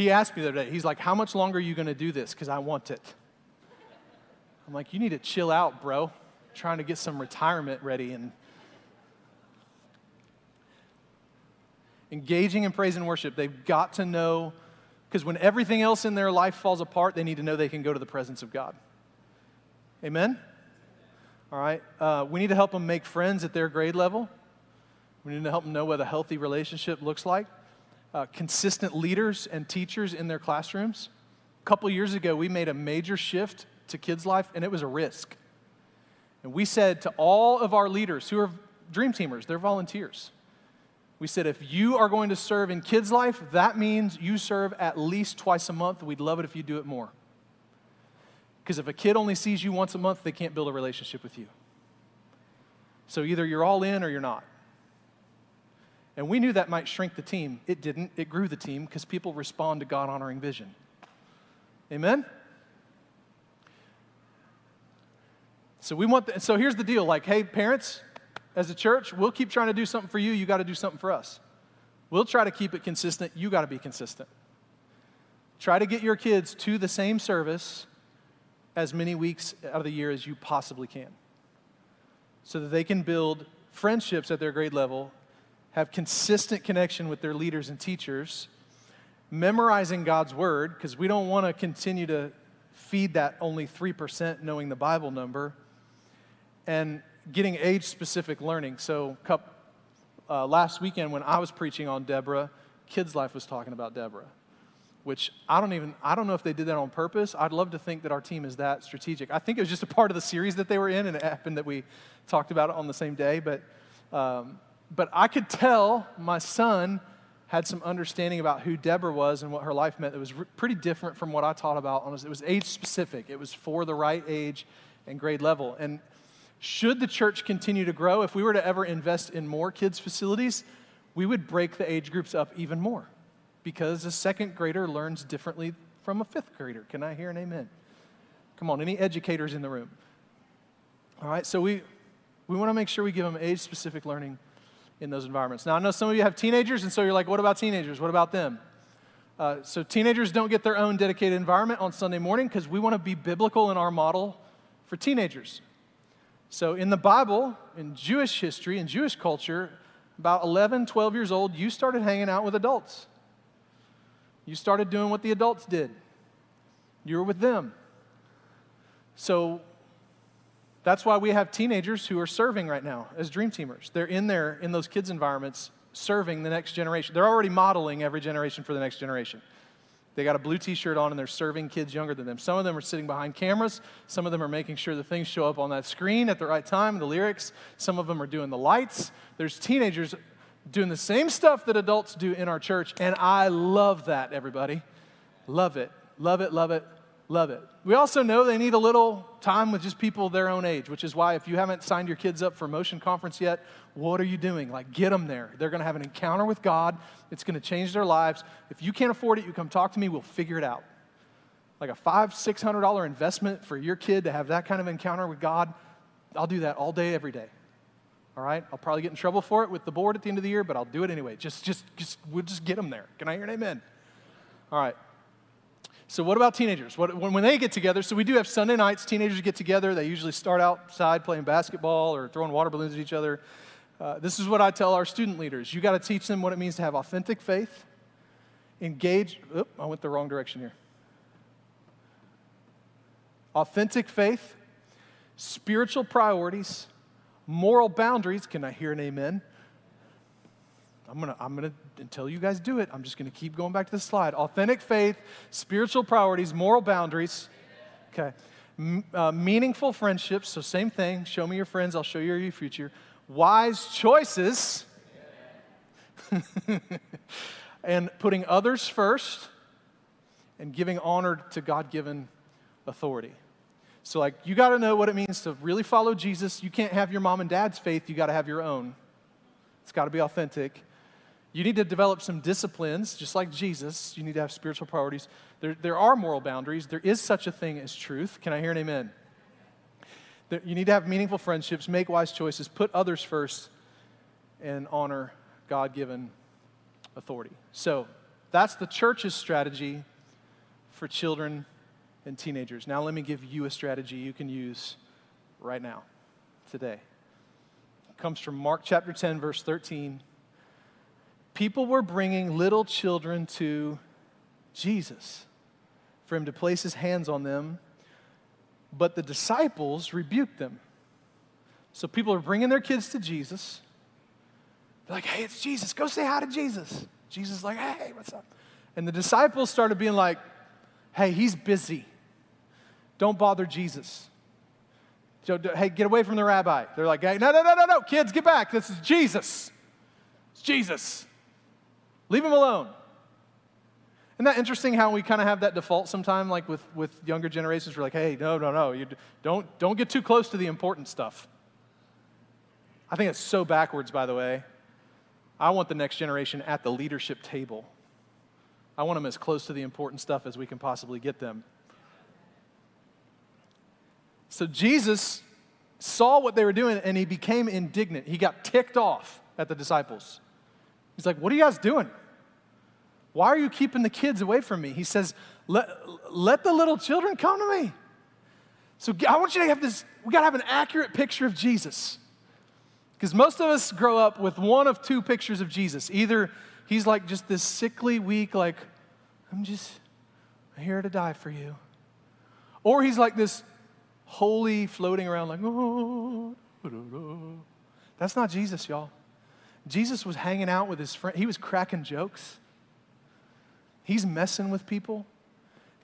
He asked me the other day, he's like, how much longer are you going to do this? Because I want it. I'm like, you need to chill out, bro. I'm trying to get some retirement ready and engaging in praise and worship. They've got to know, because when everything else in their life falls apart, they need to know they can go to the presence of God. Amen? All right. Uh, we need to help them make friends at their grade level. We need to help them know what a healthy relationship looks like. Uh, consistent leaders and teachers in their classrooms. A couple years ago, we made a major shift to kids' life, and it was a risk. And we said to all of our leaders who are dream teamers, they're volunteers. We said, if you are going to serve in kids' life, that means you serve at least twice a month. We'd love it if you do it more. Because if a kid only sees you once a month, they can't build a relationship with you. So either you're all in or you're not. And we knew that might shrink the team. It didn't. It grew the team because people respond to God honoring vision. Amen? So we want the, so here's the deal like hey parents as a church we'll keep trying to do something for you you got to do something for us. We'll try to keep it consistent you got to be consistent. Try to get your kids to the same service as many weeks out of the year as you possibly can so that they can build friendships at their grade level, have consistent connection with their leaders and teachers, memorizing God's word, because we don't want to continue to feed that only 3% knowing the Bible number, and getting age specific learning. So, uh, last weekend when I was preaching on Deborah, Kids Life was talking about Deborah which I don't even, I don't know if they did that on purpose. I'd love to think that our team is that strategic. I think it was just a part of the series that they were in, and it happened that we talked about it on the same day. But, um, but I could tell my son had some understanding about who Deborah was and what her life meant. It was re- pretty different from what I taught about. It was age specific, it was for the right age and grade level. And should the church continue to grow, if we were to ever invest in more kids' facilities, we would break the age groups up even more because a second grader learns differently from a fifth grader. Can I hear an amen? Come on, any educators in the room? All right, so we, we want to make sure we give them age specific learning in those environments. Now, I know some of you have teenagers, and so you're like, what about teenagers? What about them? Uh, so, teenagers don't get their own dedicated environment on Sunday morning because we want to be biblical in our model for teenagers. So, in the Bible, in Jewish history, in Jewish culture, about 11, 12 years old, you started hanging out with adults. You started doing what the adults did, you were with them. So, that's why we have teenagers who are serving right now as dream teamers. They're in there in those kids' environments serving the next generation. They're already modeling every generation for the next generation. They got a blue t shirt on and they're serving kids younger than them. Some of them are sitting behind cameras. Some of them are making sure the things show up on that screen at the right time, the lyrics. Some of them are doing the lights. There's teenagers doing the same stuff that adults do in our church, and I love that, everybody. Love it. Love it, love it, love it. We also know they need a little time with just people their own age, which is why if you haven't signed your kids up for Motion Conference yet, what are you doing? Like, get them there. They're going to have an encounter with God. It's going to change their lives. If you can't afford it, you come talk to me. We'll figure it out. Like a five, six hundred dollar investment for your kid to have that kind of encounter with God. I'll do that all day, every day. All right. I'll probably get in trouble for it with the board at the end of the year, but I'll do it anyway. Just, just, just, we'll just get them there. Can I hear an amen? All right. So, what about teenagers? What, when, they get together, so we do have Sunday nights, teenagers get together. They usually start outside playing basketball or throwing water balloons at each other. Uh, this is what I tell our student leaders you got to teach them what it means to have authentic faith, engage. Oop, I went the wrong direction here. Authentic faith, spiritual priorities, moral boundaries. Can I hear an amen? I'm gonna, I'm gonna, until you guys do it, I'm just gonna keep going back to the slide. Authentic faith, spiritual priorities, moral boundaries. Okay. M- uh, meaningful friendships, so same thing. Show me your friends, I'll show you your future. Wise choices. and putting others first and giving honor to God given authority. So, like, you got to know what it means to really follow Jesus. You can't have your mom and dad's faith, you got to have your own. It's got to be authentic. You need to develop some disciplines, just like Jesus. You need to have spiritual priorities. There, there are moral boundaries. There is such a thing as truth. Can I hear an amen? There, you need to have meaningful friendships, make wise choices, put others first, and honor God given authority. So that's the church's strategy for children and teenagers. Now, let me give you a strategy you can use right now, today. It comes from Mark chapter 10, verse 13 people were bringing little children to Jesus for him to place his hands on them, but the disciples rebuked them. So people are bringing their kids to Jesus. They're like, hey, it's Jesus. Go say hi to Jesus. Jesus is like, hey, what's up? And the disciples started being like, hey, he's busy. Don't bother Jesus. So, hey, get away from the rabbi. They're like, hey, no, no, no, no, no, kids, get back. This is Jesus. It's Jesus. Leave him alone. Isn't that interesting how we kind of have that default sometime, like with, with younger generations? We're like, hey, no, no, no, you don't, don't get too close to the important stuff. I think it's so backwards, by the way. I want the next generation at the leadership table. I want them as close to the important stuff as we can possibly get them. So Jesus saw what they were doing and he became indignant. He got ticked off at the disciples. He's like, What are you guys doing? Why are you keeping the kids away from me? He says, Let, let the little children come to me. So I want you to have this, we got to have an accurate picture of Jesus. Because most of us grow up with one of two pictures of Jesus. Either he's like just this sickly, weak, like, I'm just here to die for you. Or he's like this holy, floating around, like, oh, that's not Jesus, y'all. Jesus was hanging out with his friend, he was cracking jokes. He's messing with people.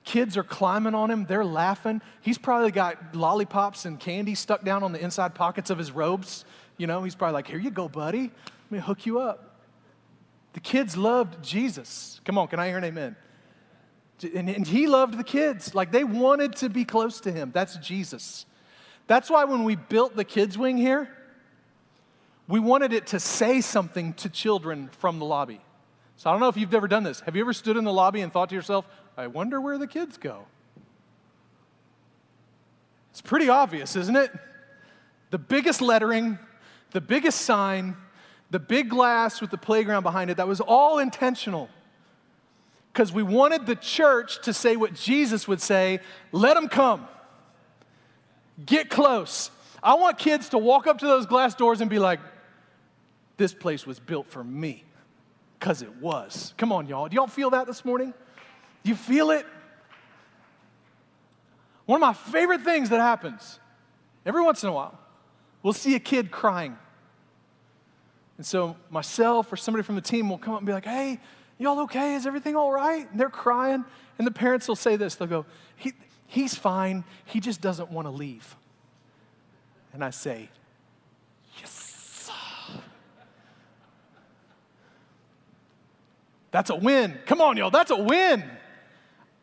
Kids are climbing on him, they're laughing. He's probably got lollipops and candy stuck down on the inside pockets of his robes. You know, he's probably like, Here you go, buddy. Let me hook you up. The kids loved Jesus. Come on, can I hear an amen? And, and he loved the kids. Like they wanted to be close to him. That's Jesus. That's why when we built the kids' wing here, we wanted it to say something to children from the lobby. So I don't know if you've ever done this. Have you ever stood in the lobby and thought to yourself, I wonder where the kids go? It's pretty obvious, isn't it? The biggest lettering, the biggest sign, the big glass with the playground behind it, that was all intentional. Because we wanted the church to say what Jesus would say let them come. Get close. I want kids to walk up to those glass doors and be like, this place was built for me. Because it was. Come on, y'all. Do y'all feel that this morning? Do you feel it? One of my favorite things that happens every once in a while, we'll see a kid crying. And so myself or somebody from the team will come up and be like, hey, y'all okay? Is everything all right? And they're crying. And the parents will say this they'll go, he, he's fine. He just doesn't want to leave. And I say, That's a win. Come on, y'all. That's a win.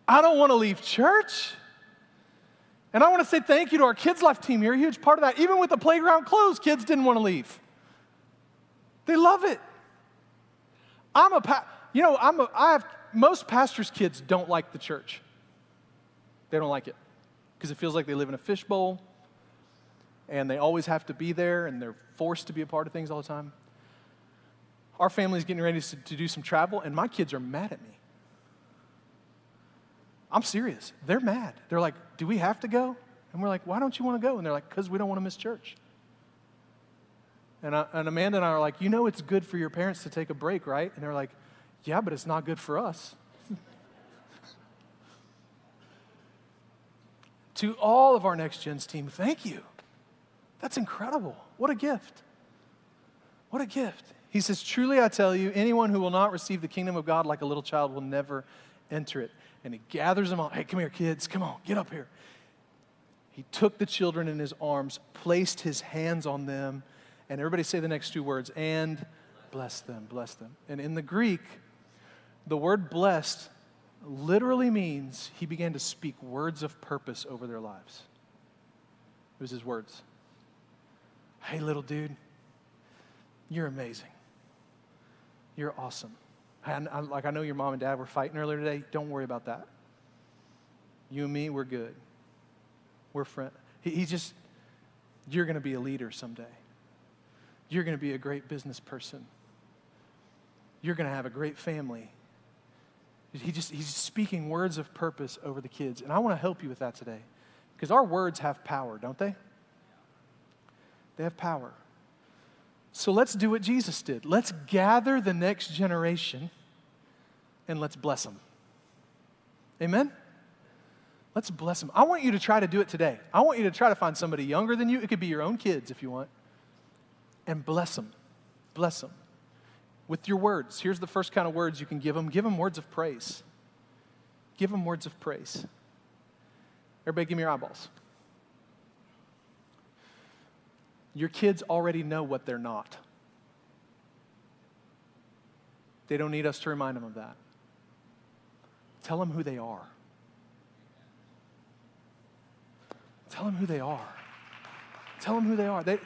I don't want to leave church. And I want to say thank you to our Kids Life team. You're a huge part of that. Even with the playground closed, kids didn't want to leave. They love it. I'm a, pa- you know, I'm a, I have, most pastors' kids don't like the church. They don't like it because it feels like they live in a fishbowl and they always have to be there and they're forced to be a part of things all the time. Our family's getting ready to, to do some travel and my kids are mad at me. I'm serious. They're mad. They're like, Do we have to go? And we're like, Why don't you want to go? And they're like, Because we don't want to miss church. And, I, and Amanda and I are like, You know, it's good for your parents to take a break, right? And they're like, Yeah, but it's not good for us. to all of our Next Gens team, thank you. That's incredible. What a gift. What a gift. He says, Truly I tell you, anyone who will not receive the kingdom of God like a little child will never enter it and he gathers them all. Hey, come here, kids. Come on, get up here. He took the children in his arms, placed his hands on them, and everybody say the next two words and bless them, bless them. And in the Greek, the word blessed literally means he began to speak words of purpose over their lives. It was his words. Hey, little dude, you're amazing. You're awesome. And I, like I know your mom and dad were fighting earlier today. Don't worry about that. You and me, we're good. We're friends. He, he's just, you're going to be a leader someday. You're going to be a great business person. You're going to have a great family. He just, he's speaking words of purpose over the kids. And I want to help you with that today. Because our words have power, don't they? They have power. So let's do what Jesus did. Let's gather the next generation and let's bless them. Amen? Let's bless them. I want you to try to do it today. I want you to try to find somebody younger than you. It could be your own kids if you want. And bless them. Bless them with your words. Here's the first kind of words you can give them give them words of praise. Give them words of praise. Everybody, give me your eyeballs. Your kids already know what they're not. They don't need us to remind them of that. Tell them who they are. Tell them who they are. Tell them who they are. They,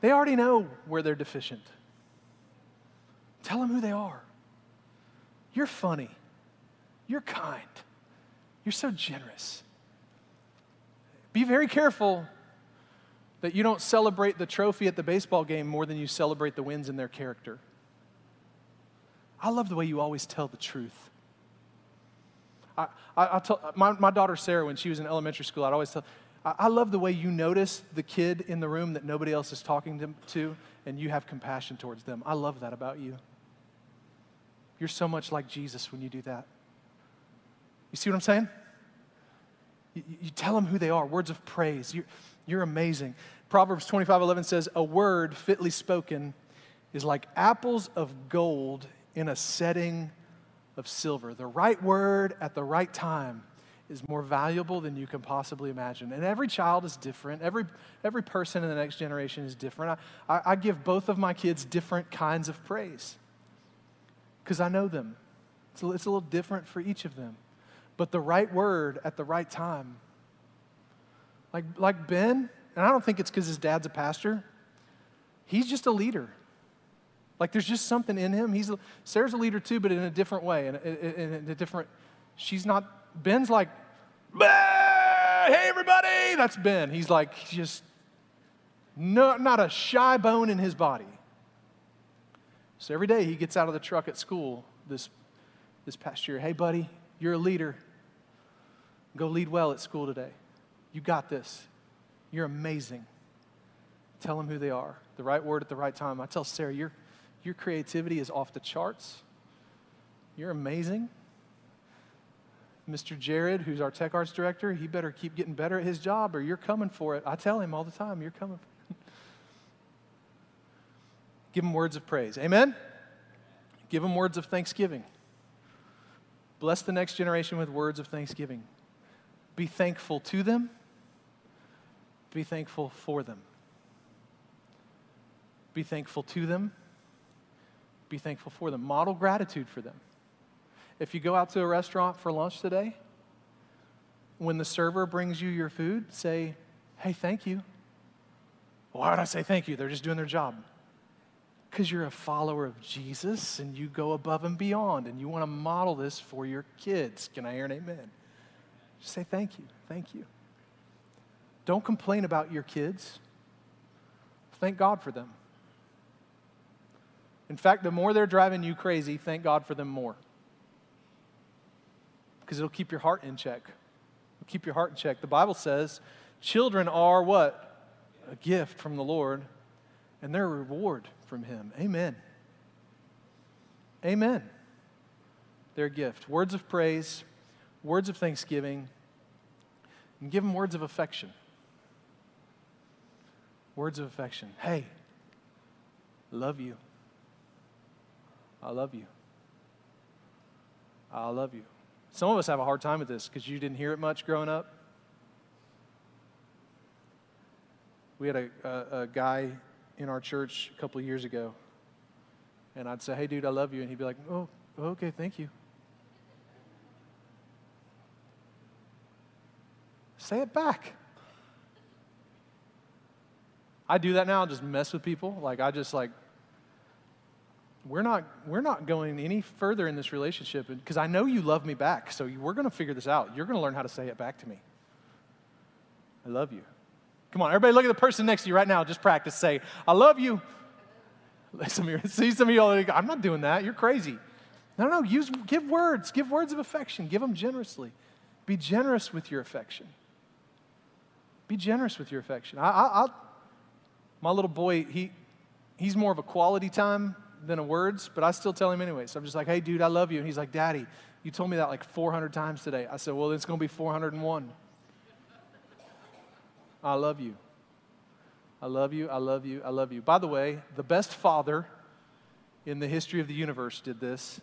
they already know where they're deficient. Tell them who they are. You're funny. You're kind. You're so generous. Be very careful that you don't celebrate the trophy at the baseball game more than you celebrate the wins in their character. I love the way you always tell the truth. I, I, I tell, my, my daughter Sarah, when she was in elementary school, I'd always tell, I, I love the way you notice the kid in the room that nobody else is talking to, to, and you have compassion towards them. I love that about you. You're so much like Jesus when you do that. You see what I'm saying? You, you tell them who they are, words of praise. You're, you're amazing. Proverbs 25 11 says, A word fitly spoken is like apples of gold in a setting of silver. The right word at the right time is more valuable than you can possibly imagine. And every child is different. Every, every person in the next generation is different. I, I, I give both of my kids different kinds of praise because I know them. It's a, it's a little different for each of them. But the right word at the right time like, like Ben, and I don't think it's because his dad's a pastor, he's just a leader. Like there's just something in him. He's Sarah's a leader too, but in a different way, in in a different. She's not. Ben's like, hey everybody, that's Ben. He's like just no, not a shy bone in his body. So every day he gets out of the truck at school this this past year. Hey buddy, you're a leader. Go lead well at school today. You got this. You're amazing. Tell them who they are. The right word at the right time. I tell Sarah, you're your creativity is off the charts. You're amazing. Mr. Jared, who's our tech arts director, he better keep getting better at his job or you're coming for it. I tell him all the time, you're coming for it. Give him words of praise. Amen? Give him words of thanksgiving. Bless the next generation with words of thanksgiving. Be thankful to them, be thankful for them. Be thankful to them, be thankful for them. Model gratitude for them. If you go out to a restaurant for lunch today, when the server brings you your food, say, hey, thank you. Why would I say thank you? They're just doing their job. Because you're a follower of Jesus and you go above and beyond and you want to model this for your kids. Can I hear an amen? Just say thank you. Thank you. Don't complain about your kids. Thank God for them. In fact, the more they're driving you crazy, thank God for them more. Because it'll keep your heart in check. It'll keep your heart in check. The Bible says children are what? A gift from the Lord, and they're a reward from Him. Amen. Amen. They're a gift. Words of praise, words of thanksgiving, and give them words of affection. Words of affection. Hey, love you. I love you. I love you. Some of us have a hard time with this because you didn't hear it much growing up. We had a, a, a guy in our church a couple of years ago, and I'd say, Hey, dude, I love you. And he'd be like, Oh, okay, thank you. Say it back. I do that now, just mess with people. Like, I just like we're not, we're not going any further in this relationship because I know you love me back. So we're going to figure this out. You're going to learn how to say it back to me. I love you. Come on, everybody look at the person next to you right now. Just practice. Say, I love you. Some of you, see some of you all, I'm not doing that. You're crazy. No, no, use, give words. Give words of affection. Give them generously. Be generous with your affection. Be generous with your affection. I, I, I my little boy, he, he's more of a quality time than a words, but I still tell him anyway. So I'm just like, hey, dude, I love you. And he's like, Daddy, you told me that like 400 times today. I said, well, it's going to be 401. I love you. I love you. I love you. I love you. By the way, the best father in the history of the universe did this.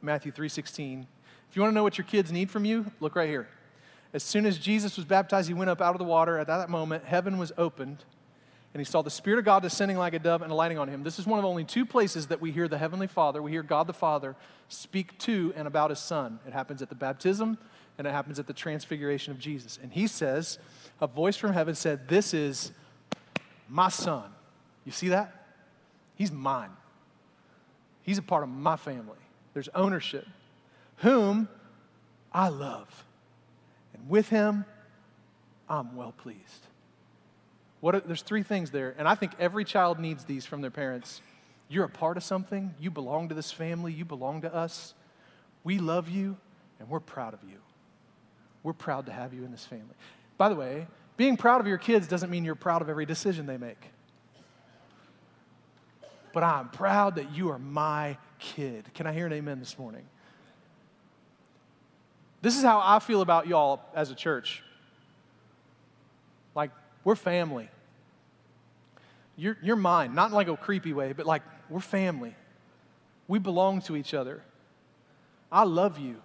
Matthew 3:16. If you want to know what your kids need from you, look right here. As soon as Jesus was baptized, he went up out of the water. At that moment, heaven was opened and he saw the Spirit of God descending like a dove and alighting on him. This is one of only two places that we hear the Heavenly Father, we hear God the Father speak to and about his Son. It happens at the baptism and it happens at the transfiguration of Jesus. And he says, a voice from heaven said, This is my Son. You see that? He's mine. He's a part of my family. There's ownership. Whom I love. And with him, I'm well pleased. What are, there's three things there, and I think every child needs these from their parents. You're a part of something, you belong to this family, you belong to us. We love you, and we're proud of you. We're proud to have you in this family. By the way, being proud of your kids doesn't mean you're proud of every decision they make. But I'm proud that you are my kid. Can I hear an amen this morning? This is how I feel about y'all as a church. We're family. You're, you're mine, not in like a creepy way, but like we're family. We belong to each other. I love you.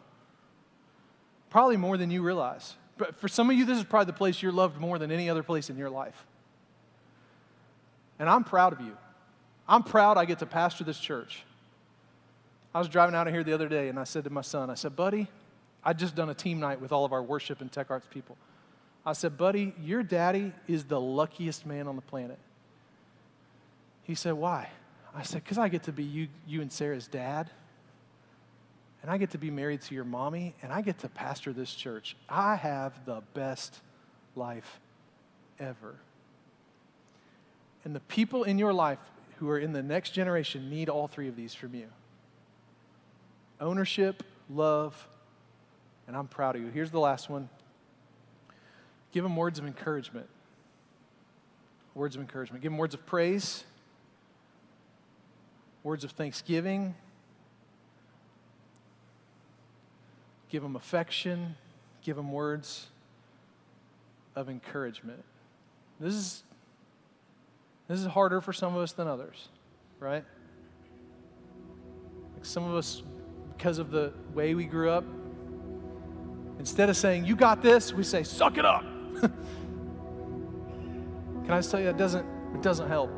Probably more than you realize. But for some of you, this is probably the place you're loved more than any other place in your life. And I'm proud of you. I'm proud I get to pastor this church. I was driving out of here the other day and I said to my son, I said, buddy, I just done a team night with all of our worship and tech arts people. I said, Buddy, your daddy is the luckiest man on the planet. He said, Why? I said, Because I get to be you, you and Sarah's dad, and I get to be married to your mommy, and I get to pastor this church. I have the best life ever. And the people in your life who are in the next generation need all three of these from you ownership, love, and I'm proud of you. Here's the last one give them words of encouragement. Words of encouragement. Give them words of praise, words of thanksgiving, give them affection, give them words of encouragement. This is, this is harder for some of us than others, right? Like some of us, because of the way we grew up, instead of saying, You got this, we say, Suck it up. Can I just tell you, it doesn't, it doesn't help.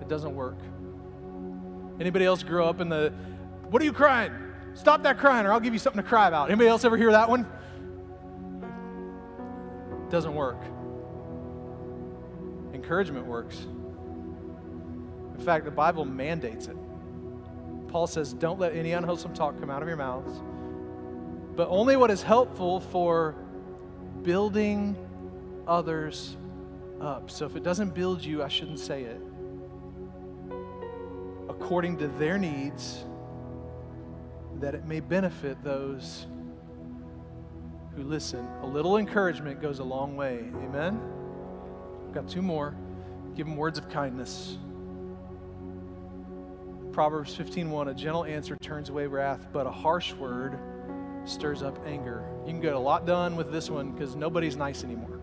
It doesn't work. Anybody else grow up in the, what are you crying? Stop that crying or I'll give you something to cry about. Anybody else ever hear that one? It doesn't work. Encouragement works. In fact, the Bible mandates it. Paul says, Don't let any unwholesome talk come out of your mouths, but only what is helpful for building others up. So if it doesn't build you, I shouldn't say it. According to their needs, that it may benefit those who listen. A little encouragement goes a long way. Amen? I've got two more. Give them words of kindness. Proverbs 15:1 A gentle answer turns away wrath, but a harsh word stirs up anger. You can get a lot done with this one because nobody's nice anymore.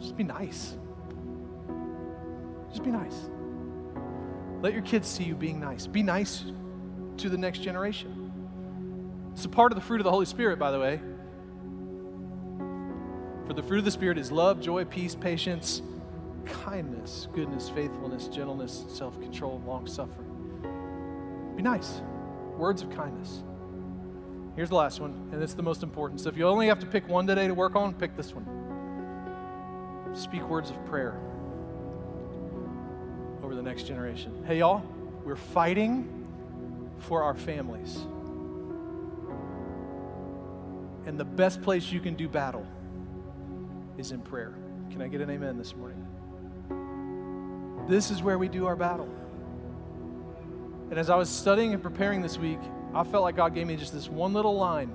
Just be nice. Just be nice. Let your kids see you being nice. Be nice to the next generation. It's a part of the fruit of the Holy Spirit, by the way. For the fruit of the Spirit is love, joy, peace, patience, kindness, goodness, faithfulness, gentleness, self control, long suffering. Be nice. Words of kindness. Here's the last one, and it's the most important. So if you only have to pick one today to work on, pick this one. Speak words of prayer over the next generation. Hey, y'all, we're fighting for our families. And the best place you can do battle is in prayer. Can I get an amen this morning? This is where we do our battle. And as I was studying and preparing this week, I felt like God gave me just this one little line.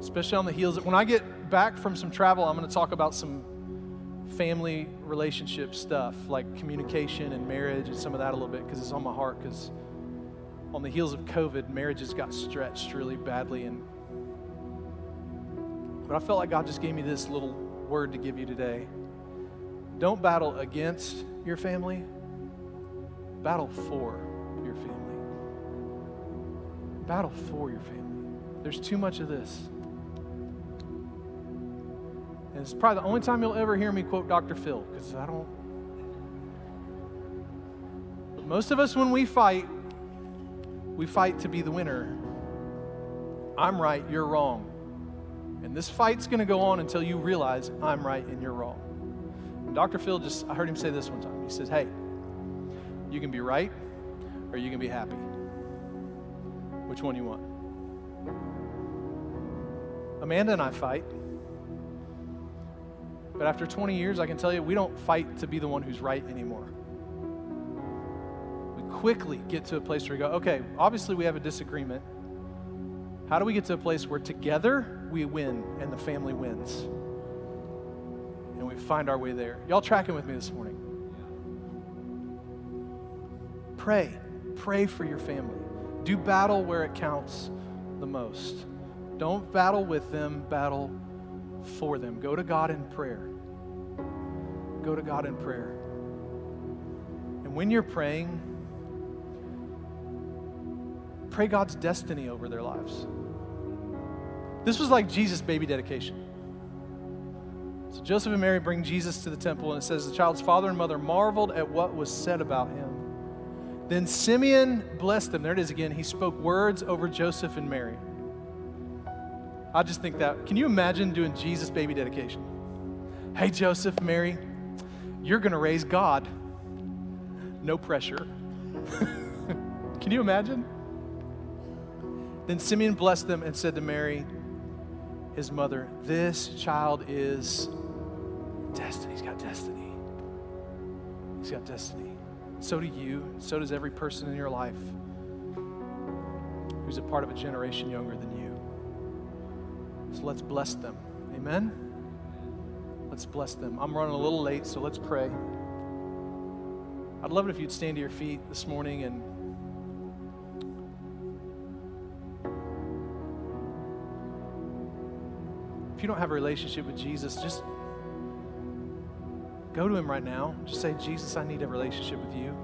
Especially on the heels. Of when I get back from some travel, I'm going to talk about some family relationship stuff like communication and marriage and some of that a little bit because it's on my heart because on the heels of covid marriages got stretched really badly and but i felt like god just gave me this little word to give you today don't battle against your family battle for your family battle for your family there's too much of this and it's probably the only time you'll ever hear me quote Dr. Phil, because I don't. But most of us, when we fight, we fight to be the winner. I'm right, you're wrong. And this fight's going to go on until you realize I'm right and you're wrong. And Dr. Phil just, I heard him say this one time. He says, Hey, you can be right or you can be happy. Which one you want? Amanda and I fight. But after 20 years, I can tell you, we don't fight to be the one who's right anymore. We quickly get to a place where we go, okay, obviously we have a disagreement. How do we get to a place where together we win and the family wins? And we find our way there. Y'all tracking with me this morning? Pray. Pray for your family. Do battle where it counts the most. Don't battle with them, battle for them. Go to God in prayer. Go to God in prayer. And when you're praying, pray God's destiny over their lives. This was like Jesus' baby dedication. So Joseph and Mary bring Jesus to the temple, and it says the child's father and mother marveled at what was said about him. Then Simeon blessed them. There it is again. He spoke words over Joseph and Mary. I just think that, can you imagine doing Jesus' baby dedication? Hey, Joseph, Mary, you're going to raise God. No pressure. Can you imagine? Then Simeon blessed them and said to Mary, his mother, This child is destiny. He's got destiny. He's got destiny. So do you. So does every person in your life who's a part of a generation younger than you. So let's bless them. Amen? Let's bless them. I'm running a little late, so let's pray. I'd love it if you'd stand to your feet this morning and if you don't have a relationship with Jesus, just go to him right now. Just say, Jesus, I need a relationship with you.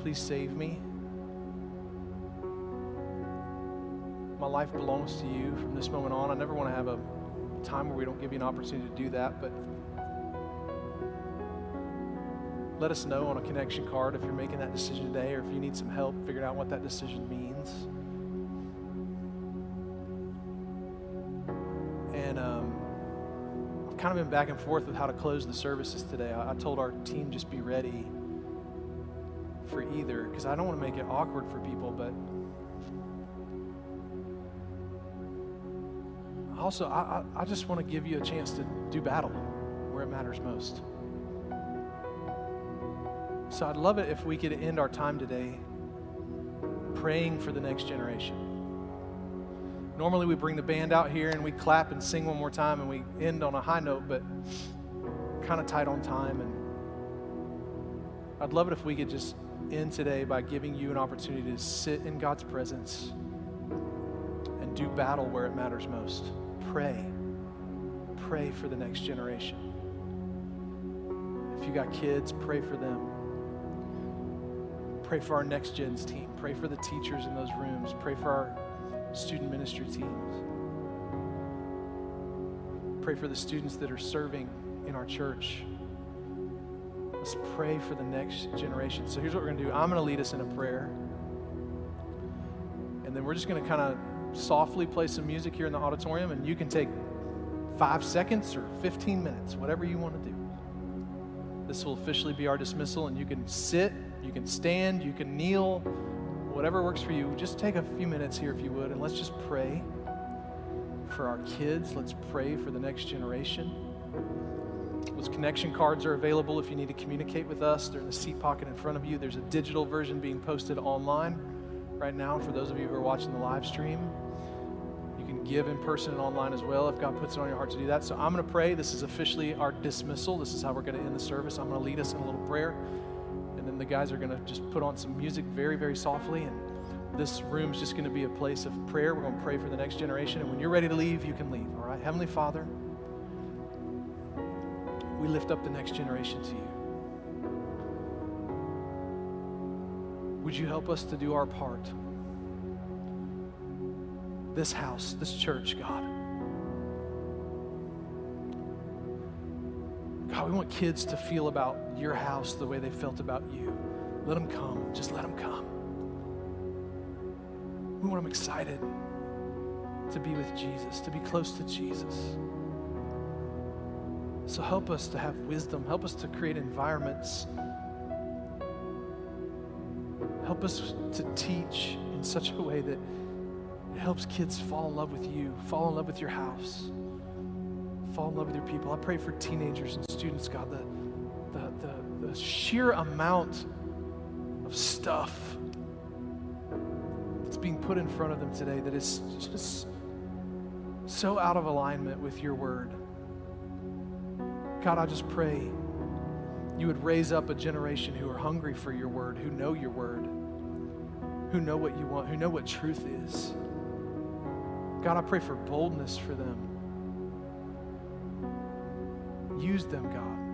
Please save me. My life belongs to you from this moment on. I never want to have a time where we don't give you an opportunity to do that, but let us know on a connection card if you're making that decision today or if you need some help figuring out what that decision means. Kind of been back and forth with how to close the services today. I, I told our team just be ready for either because I don't want to make it awkward for people, but also, I, I, I just want to give you a chance to do battle where it matters most. So I'd love it if we could end our time today praying for the next generation. Normally, we bring the band out here and we clap and sing one more time and we end on a high note, but kind of tight on time. And I'd love it if we could just end today by giving you an opportunity to sit in God's presence and do battle where it matters most. Pray. Pray for the next generation. If you got kids, pray for them. Pray for our next gens team. Pray for the teachers in those rooms. Pray for our student ministry teams. Pray for the students that are serving in our church. Let's pray for the next generation. So here's what we're going to do I'm going to lead us in a prayer. And then we're just going to kind of softly play some music here in the auditorium, and you can take five seconds or 15 minutes, whatever you want to do. This will officially be our dismissal, and you can sit, you can stand, you can kneel, whatever works for you. Just take a few minutes here, if you would, and let's just pray for our kids. Let's pray for the next generation. Those connection cards are available if you need to communicate with us. They're in the seat pocket in front of you. There's a digital version being posted online right now for those of you who are watching the live stream. You can give in person and online as well if God puts it on your heart to do that. So I'm going to pray. This is officially our dismissal. This is how we're going to end the service. I'm going to lead us in a little prayer. And the guys are going to just put on some music very, very softly. And this room is just going to be a place of prayer. We're going to pray for the next generation. And when you're ready to leave, you can leave. All right? Heavenly Father, we lift up the next generation to you. Would you help us to do our part? This house, this church, God. We want kids to feel about your house the way they felt about you. Let them come. Just let them come. We want them excited to be with Jesus, to be close to Jesus. So help us to have wisdom. Help us to create environments Help us to teach in such a way that it helps kids fall in love with you, fall in love with your house, fall in love with your people. I pray for teenagers and students, God, the, the, the, the sheer amount of stuff that's being put in front of them today that is just so out of alignment with your word. God, I just pray you would raise up a generation who are hungry for your word, who know your word, who know what you want, who know what truth is. God, I pray for boldness for them. Use them, God.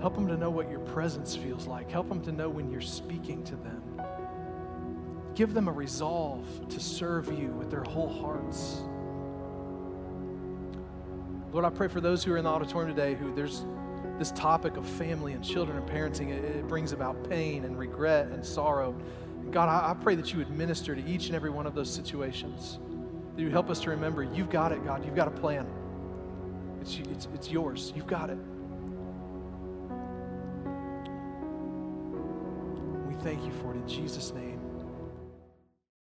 Help them to know what your presence feels like. Help them to know when you're speaking to them. Give them a resolve to serve you with their whole hearts. Lord, I pray for those who are in the auditorium today who there's this topic of family and children and parenting, it, it brings about pain and regret and sorrow. God, I, I pray that you would minister to each and every one of those situations. That you help us to remember you've got it, God. You've got a plan. It's, it's, it's yours. You've got it. We thank you for it in Jesus' name.